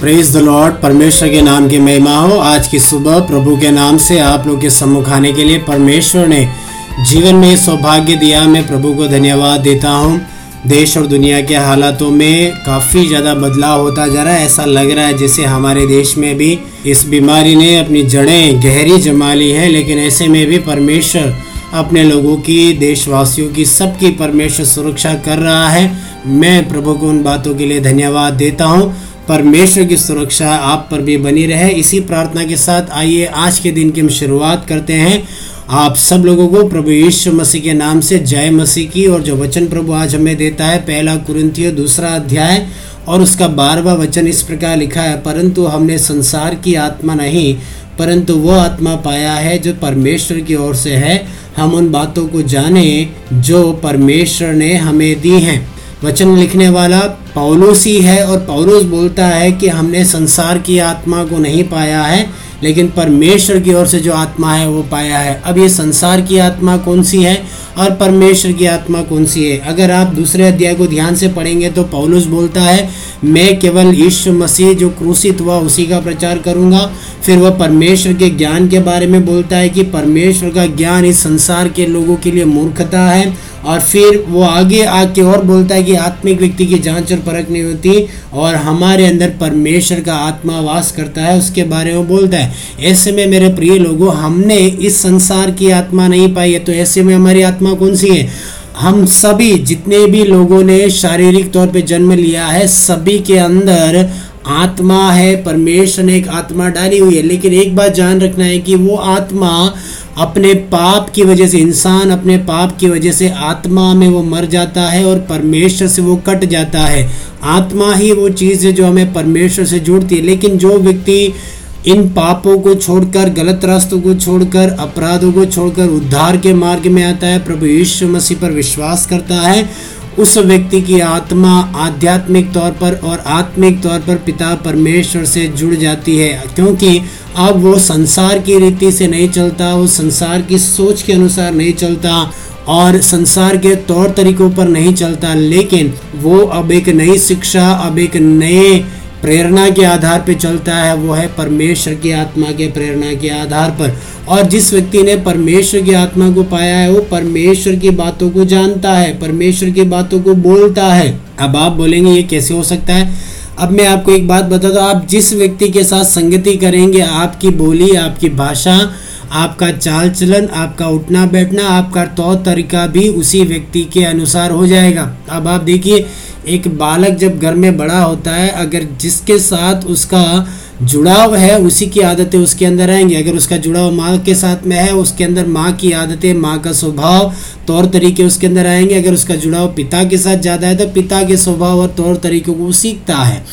Praise the Lord परमेश्वर के नाम की महिमा हो। आज की सुबह प्रभु के नाम से आप लोग के सम्मुख आने के लिए परमेश्वर ने जीवन में सौभाग्य दिया। मैं प्रभु को धन्यवाद देता हूँ। देश और दुनिया के हालातों में काफ़ी ज़्यादा बदलाव होता जा रहा है। ऐसा लग रहा है जैसे हमारे देश में भी इस बीमारी ने अपनी जड़ें गहरी जमा ली है, लेकिन ऐसे में भी परमेश्वर अपने लोगों की, देशवासियों की, सबकी परमेश्वर सुरक्षा कर रहा है। मैं प्रभु को उन बातों के लिए धन्यवाद देता हूँ। परमेश्वर की सुरक्षा आप पर भी बनी रहे। इसी प्रार्थना के साथ आइए, आज के दिन की हम शुरुआत करते हैं। आप सब लोगों को प्रभु यीशु मसीह के नाम से जय मसीह की, और जो वचन प्रभु आज हमें देता है, पहला कुरंतियों दूसरा अध्याय, और उसका बारहवा वचन इस प्रकार लिखा है, परंतु हमने संसार की आत्मा नहीं, परंतु वह आत्मा पाया है जो परमेश्वर की ओर से है। हम उन बातों को जाने जो परमेश्वर ने हमें दी हैं। वचन लिखने वाला पौलोसी है और पौलोस बोलता है कि हमने संसार की आत्मा को नहीं पाया है। लेकिन परमेश्वर की ओर से जो आत्मा है, वो पाया है। अब ये संसार की आत्मा कौन सी है और परमेश्वर की आत्मा कौन सी है? अगर आप दूसरे अध्याय को ध्यान से पढ़ेंगे तो पौलुस बोलता है, मैं केवल यीशु मसीह जो क्रूसित हुआ, उसी का प्रचार करूँगा। फिर वह परमेश्वर के ज्ञान के बारे में बोलता है कि परमेश्वर का ज्ञान इस संसार के लोगों के लिए मूर्खता है। और फिर वो आगे आके और बोलता है कि आत्मिक व्यक्ति की जाँच और परख नहीं होती और हमारे अंदर परमेश्वर का आत्मा वास करता है। उसके बारे में बोलता है ऐसे में मेरे प्रिय लोगों, हमने इस संसार की आत्मा नहीं पाई है तो ऐसे में हमारी आत्मा कौन सी है? हम सभी, जितने भी लोगों ने शारीरिक तौर पे जन्म लिया है, सभी के अंदर आत्मा है, परमेश्वर ने एक आत्मा डाली हुई है, लेकिन एक बात जान रखना है कि वो आत्मा अपने पाप की वजह से, इंसान अपने पाप की वजह से आत्मा में वो मर जाता है और परमेश्वर से वो कट जाता है। आत्मा ही वो चीज़ है जो हमें परमेश्वर से जुड़ती है, लेकिन जो व्यक्ति इन पापों को छोड़कर, गलत रास्तों को छोड़कर, अपराधों को छोड़कर, उद्धार के मार्ग में आता है। प्रभु यीशु मसीह पर विश्वास करता है। उस व्यक्ति की आत्मा आध्यात्मिक तौर पर और आत्मिक तौर पर पिता परमेश्वर से जुड़ जाती है, क्योंकि अब वो संसार की रीति से नहीं चलता, वो संसार की सोच के अनुसार नहीं चलता और संसार के तौर तरीकों पर नहीं चलता। लेकिन वो अब एक नई शिक्षा, अब एक नए प्रेरणा के आधार पर चलता है, वो है परमेश्वर की आत्मा के प्रेरणा के आधार पर। और जिस व्यक्ति ने परमेश्वर की आत्मा को पाया है, वो परमेश्वर की बातों को जानता है, परमेश्वर की बातों को बोलता है। अब आप बोलेंगे, ये कैसे हो सकता है? अब मैं आपको एक बात बता दूँ, आप जिस व्यक्ति के साथ संगति करेंगे, आपकी बोली, आपकी भाषा, आपका चाल चलन आपका उठना बैठना, आपका तौर तरीका भी उसी व्यक्ति के अनुसार हो जाएगा। अब आप देखिए एक बालक जब घर में बड़ा होता है, अगर जिसके साथ उसका जुड़ाव है, उसी की आदतें उसके अंदर आएँगी। अगर उसका जुड़ाव माँ के साथ में है, उसके अंदर माँ की आदतें, माँ का स्वभाव तौर तरीके उसके अंदर आएँगे। अगर उसका जुड़ाव पिता के साथ ज़्यादा है तो पिता के स्वभाव और तौर तरीकों को सीखता है।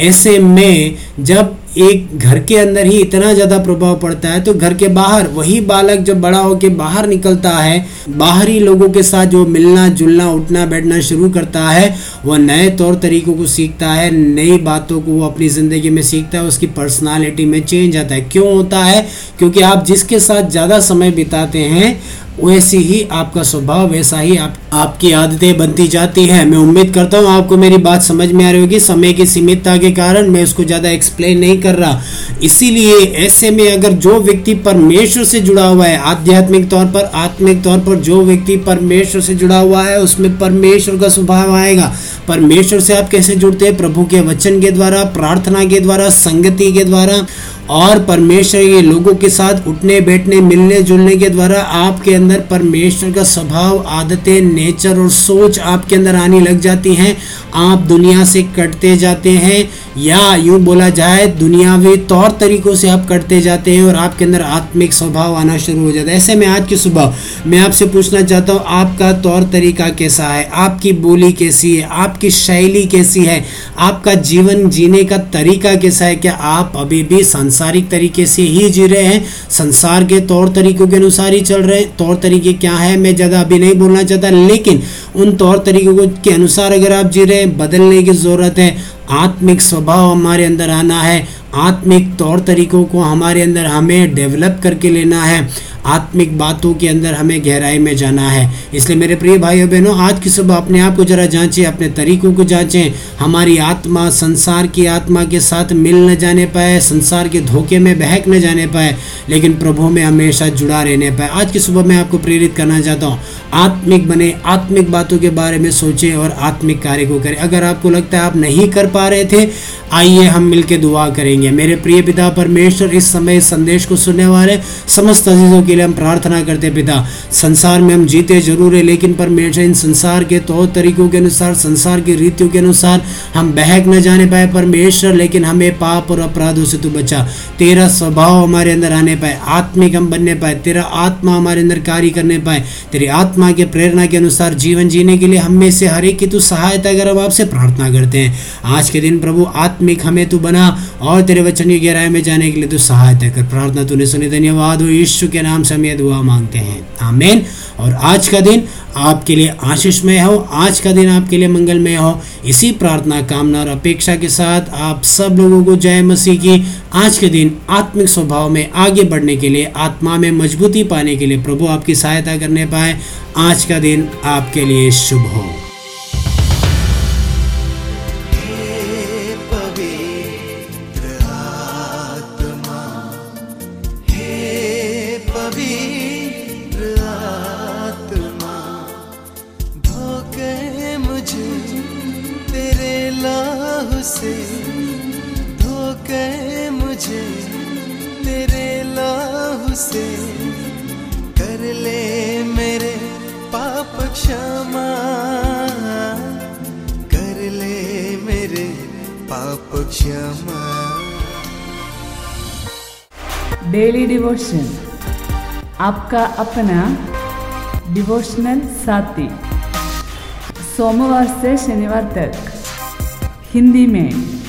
ऐसे में जब एक घर के अंदर ही इतना ज़्यादा प्रभाव पड़ता है तो घर के बाहर, वही बालक जब बड़ा होकर बाहर निकलता है, बाहरी लोगों के साथ जो मिलना, जुलना, उठना, बैठना शुरू करता है, वह नए तौर तरीकों को सीखता है, नई बातों को वो अपनी ज़िंदगी में सीखता है, उसकी पर्सनालिटी में चेंज आता है। क्यों होता है? क्योंकि आप जिसके साथ ज़्यादा समय बिताते हैं वैसे ही आपका स्वभाव, वैसा ही आप, आपकी आदतें बनती जाती हैं। मैं उम्मीद करता हूँ आपको मेरी बात समझ में आ रही होगी। समय की सीमितता के कारण मैं उसको ज़्यादा एक्सप्लेन नहीं कर रहा। इसीलिए ऐसे में अगर जो व्यक्ति परमेश्वर से जुड़ा हुआ है, आध्यात्मिक तौर पर, आत्मिक तौर पर जो व्यक्ति परमेश्वर से जुड़ा हुआ है, उसमें परमेश्वर का स्वभाव आएगा। परमेश्वर से आप कैसे जुड़ते हैं? प्रभु के वचन के द्वारा, प्रार्थना के द्वारा, संगति के द्वारा और परमेश्वर के लोगों के साथ उठने, बैठने, मिलने, जुलने के द्वारा आपके अंदर परमेश्वर का स्वभाव, आदतें, नेचर और सोच आपके अंदर आने लग जाती हैं। आप दुनिया से कटते जाते हैं या यूँ बोला जाए, दुनियावी तौर तरीकों से आप कटते जाते हैं और आपके अंदर आत्मिक स्वभाव आना शुरू हो जाता है। ऐसे में आज की सुबह मैं आपसे पूछना चाहता हूँ, आपका तौर तरीका कैसा है? आपकी बोली कैसी है? आपकी शैली कैसी है? आपका जीवन जीने का तरीका कैसा है? क्या आप अभी भी सांसारिक तरीके से ही जी रहे हैं? संसार के तौर तरीकों के अनुसार ही चल रहे हैं। तौर तरीके क्या है? मैं ज़्यादा अभी नहीं बोलना चाहता, लेकिन उन तौर तरीकों के अनुसार अगर आप जी रहे हैं, बदलने की ज़रूरत है। आत्मिक स्वभाव हमारे अंदर आना है। आत्मिक तौर तरीकों को हमारे अंदर हमें डेवलप करके लेना है। आत्मिक बातों के अंदर हमें गहराई में जाना है। इसलिए मेरे प्रिय भाइयों बहनों, आज की सुबह अपने आप को जरा जांचें, अपने तरीकों को जांचें। हमारी आत्मा, संसार की आत्मा के साथ मिल न जाने पाए, संसार के धोखे में बहक न जाने पाए, लेकिन प्रभु में हमेशा जुड़ा रहने पाए। आज की सुबह मैं आपको प्रेरित करना चाहता हूँ, आत्मिक बने, आत्मिक बातों के बारे में सोचें और आत्मिक कार्य को करें। अगर आपको लगता है आप नहीं कर पा रहे थे, आइए हम मिलकर दुआ करेंगे। मेरे प्रिय पिता परमेश्वर, इस समय इस संदेश को सुनने वाले समस्त अजीजों के लिए हम प्रार्थना करते पिता। संसार में हम जीते ज़रूर है, लेकिन परमेश्वर इन संसार के तौर तरीकों के अनुसार, संसार की रीतियों के अनुसार हम बहक न जाने पाए परमेश्वर, लेकिन हमें पाप और अपराधों से तू बचा। तेरा स्वभाव हमारे अंदर आने पाए, आत्मिक हम बनने पाए, तेरा आत्मा हमारे अंदर कार्य करने पाए, तेरी आत्मा के प्रेरणा के अनुसार जीवन जीने के लिए हम में से हर एक की तू सहायता कर हम आपसे प्रार्थना करते हैं। आज के दिन प्रभु, आत्मिक हमें तू बना, और तेरे वचन की गहराई में जाने के लिए तू सहायता कर। प्रार्थना तूने सुनी, धन्यवाद हो, यीशु के नाम से हम दुआ मांगते हैं। आमेन। और आज का दिन आपके लिए आशीषमय हो। आज का दिन आपके लिए मंगलमय हो। इसी प्रार्थना, कामना और अपेक्षा के साथ आप सब लोगों को जय मसीह की। आज के दिन आत्मिक स्वभाव में आगे बढ़ने के लिए, आत्मा में मजबूती पाने के लिए प्रभु आपकी सहायता करने पाए। आज का दिन आपके लिए शुभ हो। से धोखे मुझे तेरे लाहू से कर ले मेरे पाप क्षमा, कर ले मेरे पाप क्षमा। डेली डिवोशन आपका अपना डिवोशनल साथी। सोमवार से शनिवार तक हिंदी में।